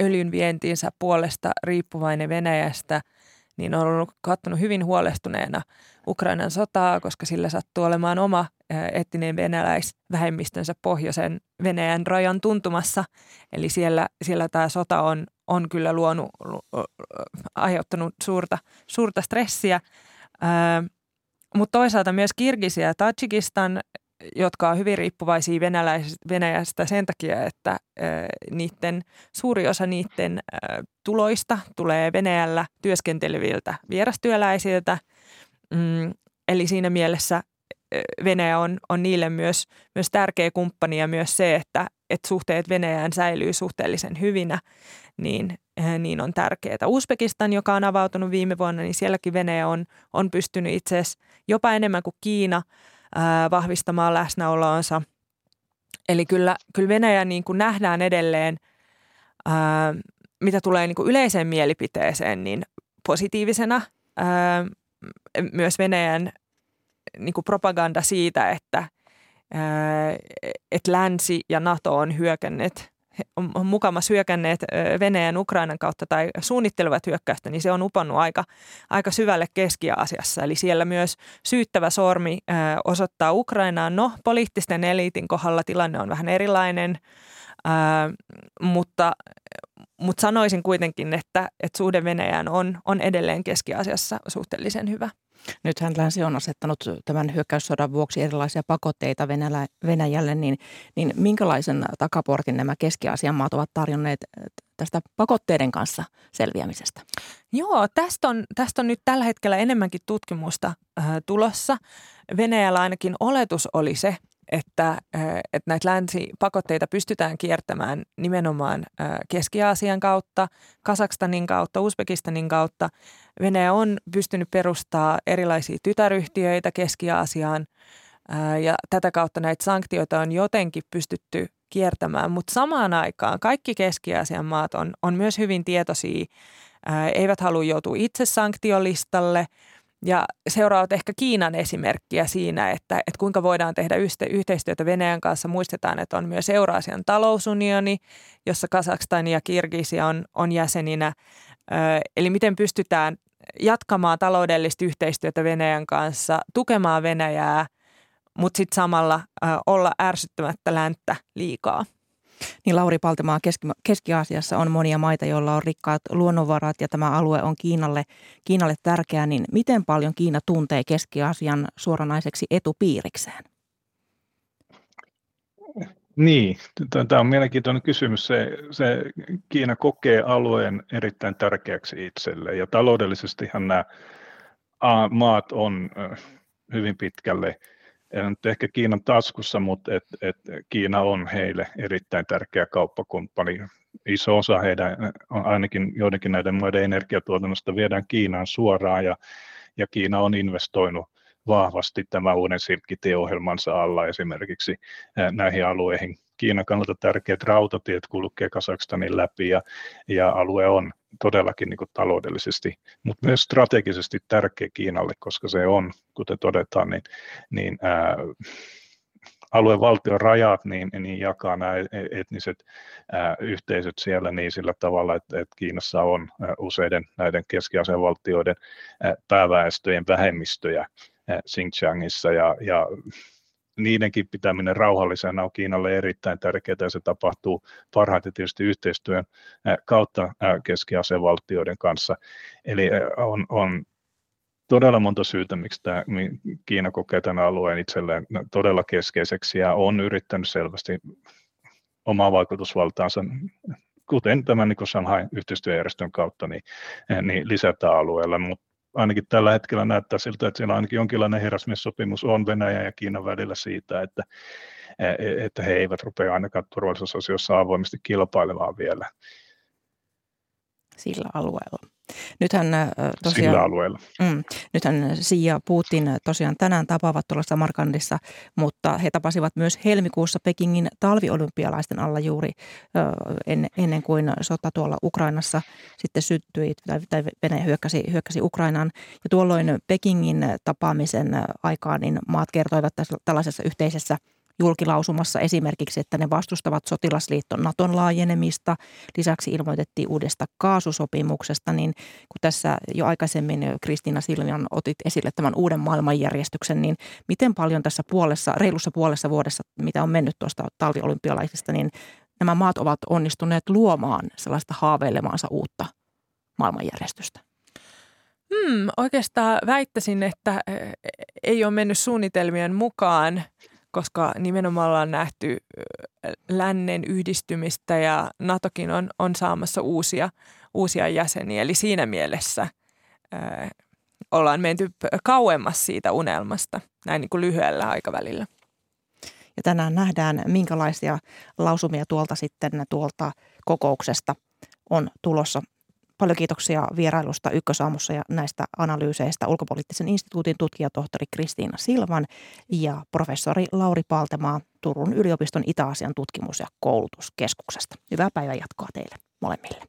öljyn vientiinsä puolesta riippuvainen Venäjästä – niin on ollut kattonut hyvin huolestuneena Ukrainan sotaa, koska sillä sattuu olemaan oma etninen venäläisvähemmistönsä pohjoisen Venäjän rajan tuntumassa. Eli siellä, siellä tämä sota on, on kyllä luonut, aiheuttanut suurta, suurta stressiä. Mutta toisaalta myös Kirgisia ja Tajikistan jotka on hyvin riippuvaisia Venäjästä sen takia, että niiden, suuri osa niiden tuloista tulee Venäjällä työskenteleviltä vierastyöläisiltä. Mm, eli siinä mielessä Venäjä on, on niille myös, myös tärkeä kumppani ja myös se, että, että suhteet Venäjään säilyy suhteellisen hyvinä, niin, niin on tärkeää. Uzbekistan, joka on avautunut viime vuonna, niin sielläkin Venäjä on, on pystynyt itse asiassa jopa enemmän kuin Kiina – vahvistamaan läsnäoloonsa. Eli kyllä, kyllä Venäjä niin kuin nähdään edelleen, ää, mitä tulee niin kuin yleiseen mielipiteeseen, niin positiivisena. Ää, myös Venäjän niin kuin propaganda siitä, että, ää, että länsi ja NATO on hyökänneet on, mukamas hyökänneet Venäjän Ukrainan kautta tai suunnittelevat hyökkäystä, niin se on uponnut aika, aika syvälle Keski-Aasiassa. Eli siellä myös syyttävä sormi osoittaa Ukrainaan. No, poliittisten eliitin kohdalla tilanne on vähän erilainen, mutta, mutta sanoisin kuitenkin, että, että suhde Venäjään on, on edelleen Keski-Aasiassa suhteellisen hyvä. Nythän länsi on asettanut tämän hyökkäyssodan vuoksi erilaisia pakotteita Venäjälle, niin, niin minkälaisen takaportin nämä Keski-Aasian maat ovat tarjonneet tästä pakotteiden kanssa selviämisestä? Joo, tästä on, tästä on nyt tällä hetkellä enemmänkin tutkimusta äh, tulossa. Venäjällä ainakin oletus oli se, että, että näitä länsipakotteita pystytään kiertämään nimenomaan Keski-Aasian kautta, Kasakstanin kautta, Uzbekistanin kautta. Venäjä on pystynyt perustaa erilaisia tytäryhtiöitä Keski-Aasiaan ja tätä kautta näitä sanktioita on jotenkin pystytty kiertämään, mutta samaan aikaan kaikki Keski-Aasian maat on, on myös hyvin tietoisia, eivät halua joutua itse sanktiolistalle ja seuraavat ehkä Kiinan esimerkkiä siinä, että, että kuinka voidaan tehdä yhteistyötä Venäjän kanssa. Muistetaan, että on myös Euraasian talousunioni, jossa Kazakstan ja Kirgisia on, on jäseninä. Eli miten pystytään jatkamaan taloudellista yhteistyötä Venäjän kanssa, tukemaan Venäjää – mutta sitten samalla äh, olla ärsyttämättä länttä liikaa. Niin Lauri Paltemaa Keski- Keski-Aasiassa on monia maita, joilla on rikkaat luonnonvarat ja tämä alue on Kiinalle, Kiinalle tärkeä, niin miten paljon Kiina tuntee Keski-Aasian suoranaiseksi etupiirikseen? Niin, tämä on mielenkiintoinen kysymys. Se, se Kiina kokee alueen erittäin tärkeäksi itselle ja taloudellisestihan nämä maat on hyvin pitkälle – nyt ehkä Kiinan taskussa, mutta et, et Kiina on heille erittäin tärkeä kauppakumppani. Iso osa heidän, ainakin joidenkin näiden maiden energiatuotannosta viedään Kiinaan suoraan ja, ja Kiina on investoinut vahvasti tämän uuden silkkitieohjelmansa alla esimerkiksi näihin alueihin. Kiinan kannalta tärkeät rautatiet kulkee Kasakstanin läpi ja, ja alue on todellakin niin taloudellisesti, mutta myös strategisesti tärkeä Kiinalle, koska se on, kuten todetaan, niin, niin ää, alueen valtion rajat niin, niin jakaa nämä e-, etniset ää, yhteisöt siellä niin sillä tavalla, että, että Kiinassa on ää, useiden näiden keski valtioiden ää, pääväestöjen vähemmistöjä Xinjiangissa ja, ja niidenkin pitäminen rauhallisena on Kiinalle erittäin tärkeää ja se tapahtuu parhaiten tietysti yhteistyön kautta keskiasevaltioiden kanssa. Eli on, on todella monta syytä, miksi tämä Kiina kokee tämän alueen itselleen todella keskeiseksi ja on yrittänyt selvästi omaa vaikutusvaltaansa kuten tämän niin Shanghai yhteistyöjärjestön kautta, niin, niin lisätä alueella, mutta ainakin tällä hetkellä näyttää siltä, että siellä ainakin jonkinlainen herrasmiessopimus on Venäjän ja Kiinan välillä siitä, että, e, että he eivät rupea ainakaan turvallisuusasioissa avoimesti kilpailemaan vielä. Sillä alueella. Nythän tosiaan, Sillä alueella. Mm, nythän Xi ja Putin tosiaan tänään tapaavat tuolla Samarkandissa, mutta he tapasivat myös helmikuussa Pekingin talviolympialaisten alla juuri ennen, ennen kuin sota tuolla Ukrainassa sitten syttyi tai, tai Venäjä hyökkäsi, hyökkäsi Ukrainaan. Ja tuolloin Pekingin tapaamisen aikaan niin maat kertoivat tällaisessa yhteisessä – julkilausumassa esimerkiksi, että ne vastustavat sotilasliitto Naton laajenemista. Lisäksi ilmoitettiin uudesta kaasusopimuksesta, niin kun tässä jo aikaisemmin Kristiina Silvian otit esille tämän uuden maailmanjärjestyksen, niin miten paljon tässä puolessa, reilussa puolessa vuodessa, mitä on mennyt tuosta talviolympialaisista, niin nämä maat ovat onnistuneet luomaan sellaista haaveilemaansa uutta maailmanjärjestystä? Hmm, oikeastaan väittäisin, että ei ole mennyt suunnitelmien mukaan koska nimenomaan ollaan nähty lännen yhdistymistä ja NATOkin on, on saamassa uusia, uusia jäseniä. Eli siinä mielessä ää, ollaan menty kauemmas siitä unelmasta näin niin kuin lyhyellä aikavälillä. Ja tänään nähdään, minkälaisia lausumia tuolta sitten tuolta kokouksesta on tulossa Paljon kiitoksia vierailusta Ykkösaamussa ja näistä analyyseistä ulkopoliittisen instituutin tutkijatohtori Kristiina Silvan ja professori Lauri Paltemaa Turun yliopiston Itä-Asian tutkimus- ja koulutuskeskuksesta. Hyvää päivän jatkoa teille molemmille.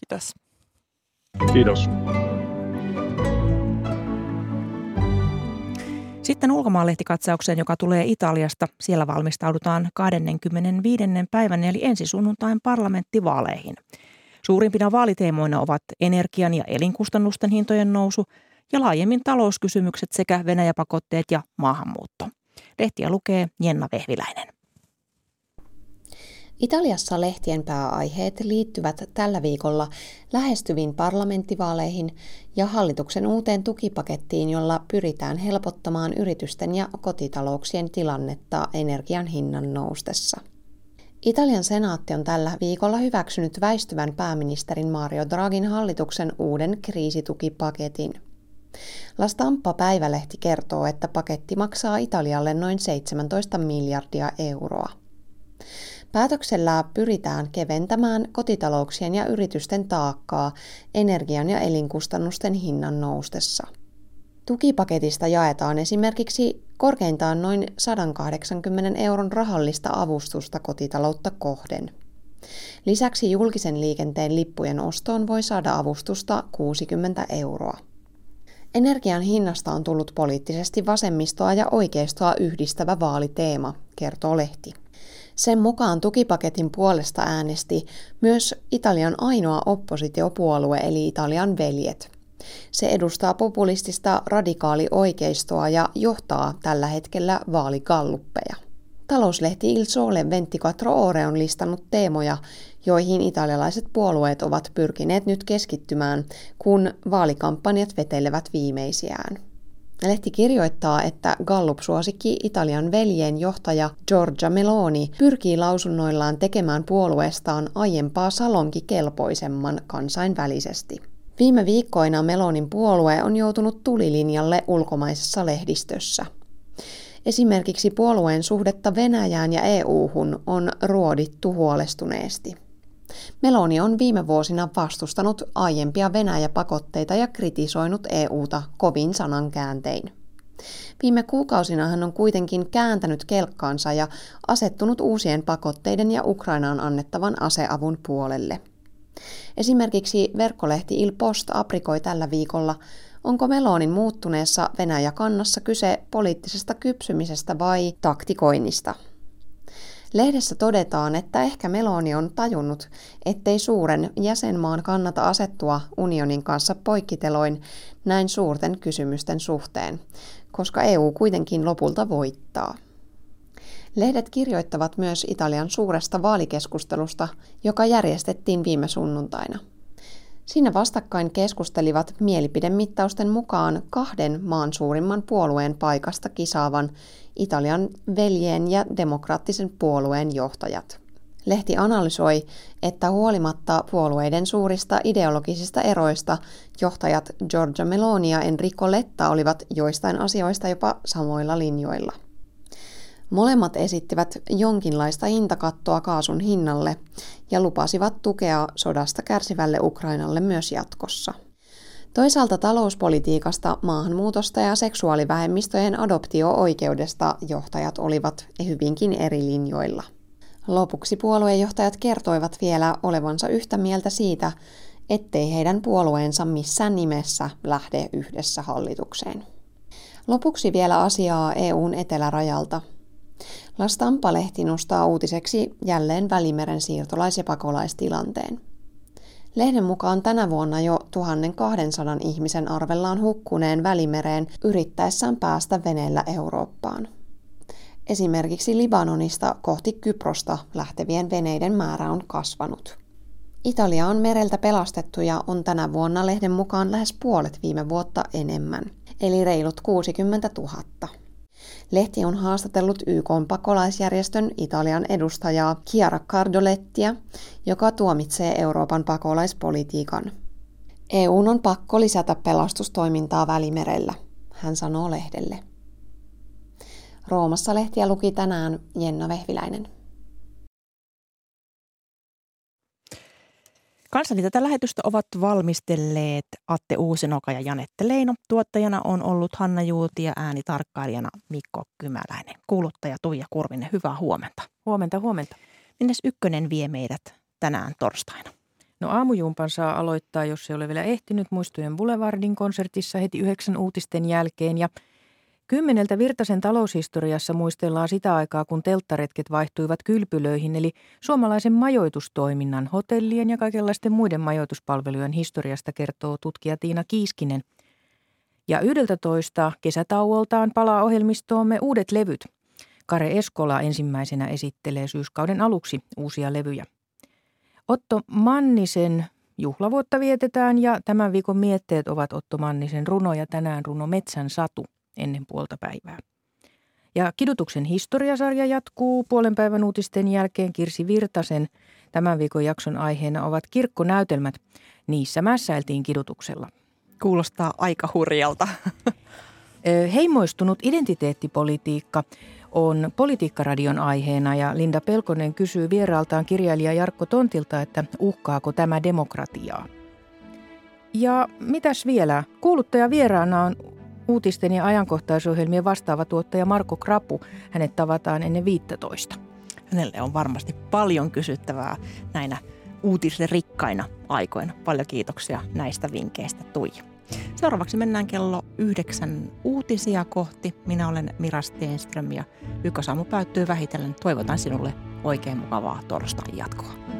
Kiitos. Kiitos. Sitten ulkomaanlehtikatsaukseen, joka tulee Italiasta. Siellä valmistaudutaan 25. päivän eli ensi sunnuntain parlamenttivaaleihin. Suurimpina vaaliteemoina ovat energian ja elinkustannusten hintojen nousu ja laajemmin talouskysymykset sekä Venäjäpakotteet ja maahanmuutto. Lehtiä lukee Jenna Vehviläinen. Italiassa lehtien pääaiheet liittyvät tällä viikolla lähestyviin parlamenttivaaleihin ja hallituksen uuteen tukipakettiin, jolla pyritään helpottamaan yritysten ja kotitalouksien tilannetta energian hinnan noustessa. Italian senaatti on tällä viikolla hyväksynyt väistyvän pääministerin Mario Draghin hallituksen uuden kriisitukipaketin. La Stampa-päivälehti kertoo, että paketti maksaa Italialle noin 17 miljardia euroa. Päätöksellä pyritään keventämään kotitalouksien ja yritysten taakkaa energian ja elinkustannusten hinnan noustessa. Tukipaketista jaetaan esimerkiksi korkeintaan noin 180 euron rahallista avustusta kotitaloutta kohden. Lisäksi julkisen liikenteen lippujen ostoon voi saada avustusta 60 euroa. Energian hinnasta on tullut poliittisesti vasemmistoa ja oikeistoa yhdistävä vaaliteema, kertoo lehti. Sen mukaan tukipaketin puolesta äänesti myös Italian ainoa oppositiopuolue eli Italian veljet. Se edustaa populistista radikaali-oikeistoa ja johtaa tällä hetkellä vaaligalluppeja. Talouslehti Il Sole 24 Ore on listannut teemoja, joihin italialaiset puolueet ovat pyrkineet nyt keskittymään, kun vaalikampanjat vetelevät viimeisiään. Lehti kirjoittaa, että Gallup-suosikki Italian veljen johtaja Giorgia Meloni pyrkii lausunnoillaan tekemään puolueestaan aiempaa salonkikelpoisemman kansainvälisesti. Viime viikkoina Melonin puolue on joutunut tulilinjalle ulkomaisessa lehdistössä. Esimerkiksi puolueen suhdetta Venäjään ja EU-hun on ruodittu huolestuneesti. Meloni on viime vuosina vastustanut aiempia Venäjä-pakotteita ja kritisoinut EUta kovin sanankääntein. Viime kuukausina hän on kuitenkin kääntänyt kelkkaansa ja asettunut uusien pakotteiden ja Ukrainaan annettavan aseavun puolelle. Esimerkiksi verkkolehti Il Post aprikoi tällä viikolla, onko Melonin muuttuneessa Venäjä-kannassa kyse poliittisesta kypsymisestä vai taktikoinnista – Lehdessä todetaan, että ehkä Meloni on tajunnut, ettei suuren jäsenmaan kannata asettua unionin kanssa poikkiteloin näin suurten kysymysten suhteen, koska EU kuitenkin lopulta voittaa. Lehdet kirjoittavat myös Italian suuresta vaalikeskustelusta, joka järjestettiin viime sunnuntaina. Siinä vastakkain keskustelivat mielipidemittausten mukaan kahden maan suurimman puolueen paikasta kisaavan Italian veljeen ja demokraattisen puolueen johtajat. Lehti analysoi, että huolimatta puolueiden suurista ideologisista eroista johtajat Giorgia Meloni ja Enrico Letta olivat joistain asioista jopa samoilla linjoilla. Molemmat esittivät jonkinlaista hintakattoa kaasun hinnalle ja lupasivat tukea sodasta kärsivälle Ukrainalle myös jatkossa. Toisaalta talouspolitiikasta, maahanmuutosta ja seksuaalivähemmistöjen adoptio-oikeudesta johtajat olivat hyvinkin eri linjoilla. Lopuksi puoluejohtajat kertoivat vielä olevansa yhtä mieltä siitä, ettei heidän puolueensa missään nimessä lähde yhdessä hallitukseen. Lopuksi vielä asiaa EUn etelärajalta. Lastampa-lehti nostaa uutiseksi jälleen Välimeren siirtolais- ja pakolaistilanteen. Lehden mukaan tänä vuonna jo 1200 ihmisen arvellaan hukkuneen Välimereen yrittäessään päästä veneellä Eurooppaan. Esimerkiksi Libanonista kohti Kyprosta lähtevien veneiden määrä on kasvanut. Italia on mereltä pelastettu ja on tänä vuonna lehden mukaan lähes puolet viime vuotta enemmän, eli reilut 60 000. Lehti on haastatellut YK pakolaisjärjestön Italian edustajaa Chiara Cardolettia, joka tuomitsee Euroopan pakolaispolitiikan. EU on pakko lisätä pelastustoimintaa Välimerellä, hän sanoo lehdelle. Roomassa lehtiä luki tänään Jenna Vehviläinen. Kanssani tätä lähetystä ovat valmistelleet Atte Uusinoka ja Janette Leino. Tuottajana on ollut Hanna Juuti ja äänitarkkailijana Mikko Kymäläinen. Kuuluttaja Tuija Kurvinen, hyvää huomenta. Huomenta, huomenta. Minnes Ykkönen vie meidät tänään torstaina? No aamujumpan saa aloittaa, jos ei ole vielä ehtinyt, Muistojen Boulevardin konsertissa heti yhdeksän uutisten jälkeen ja – Kymmeneltä Virtasen taloushistoriassa muistellaan sitä aikaa, kun telttaretket vaihtuivat kylpylöihin, eli suomalaisen majoitustoiminnan, hotellien ja kaikenlaisten muiden majoituspalvelujen historiasta kertoo tutkija Tiina Kiiskinen. Ja 11 kesätauoltaan palaa ohjelmistoomme uudet levyt. Kare Eskola ensimmäisenä esittelee syyskauden aluksi uusia levyjä. Otto Mannisen juhlavuotta vietetään ja tämän viikon mietteet ovat Otto Mannisen runo ja tänään runo Metsän satu ennen puolta päivää. Ja kidutuksen historiasarja jatkuu puolen päivän uutisten jälkeen Kirsi Virtasen. Tämän viikon jakson aiheena ovat kirkkonäytelmät. Niissä mässäiltiin kidutuksella. Kuulostaa aika hurjalta. Heimoistunut identiteettipolitiikka on Politiikkaradion aiheena ja Linda Pelkonen kysyy vieraaltaan kirjailija Jarkko Tontilta, että uhkaako tämä demokratiaa. Ja mitäs vielä? Kuuluttaja vieraana on uutisten ja ajankohtaisohjelmien vastaava tuottaja Marko Krapu. Hänet tavataan ennen 15. Hänelle on varmasti paljon kysyttävää näinä uutisten rikkaina aikoina. Paljon kiitoksia näistä vinkkeistä, Tuija. Seuraavaksi mennään kello yhdeksän uutisia kohti. Minä olen Mira Steenström ja Ykkösaamu päättyy vähitellen. Toivotan sinulle oikein mukavaa torstain jatkoa.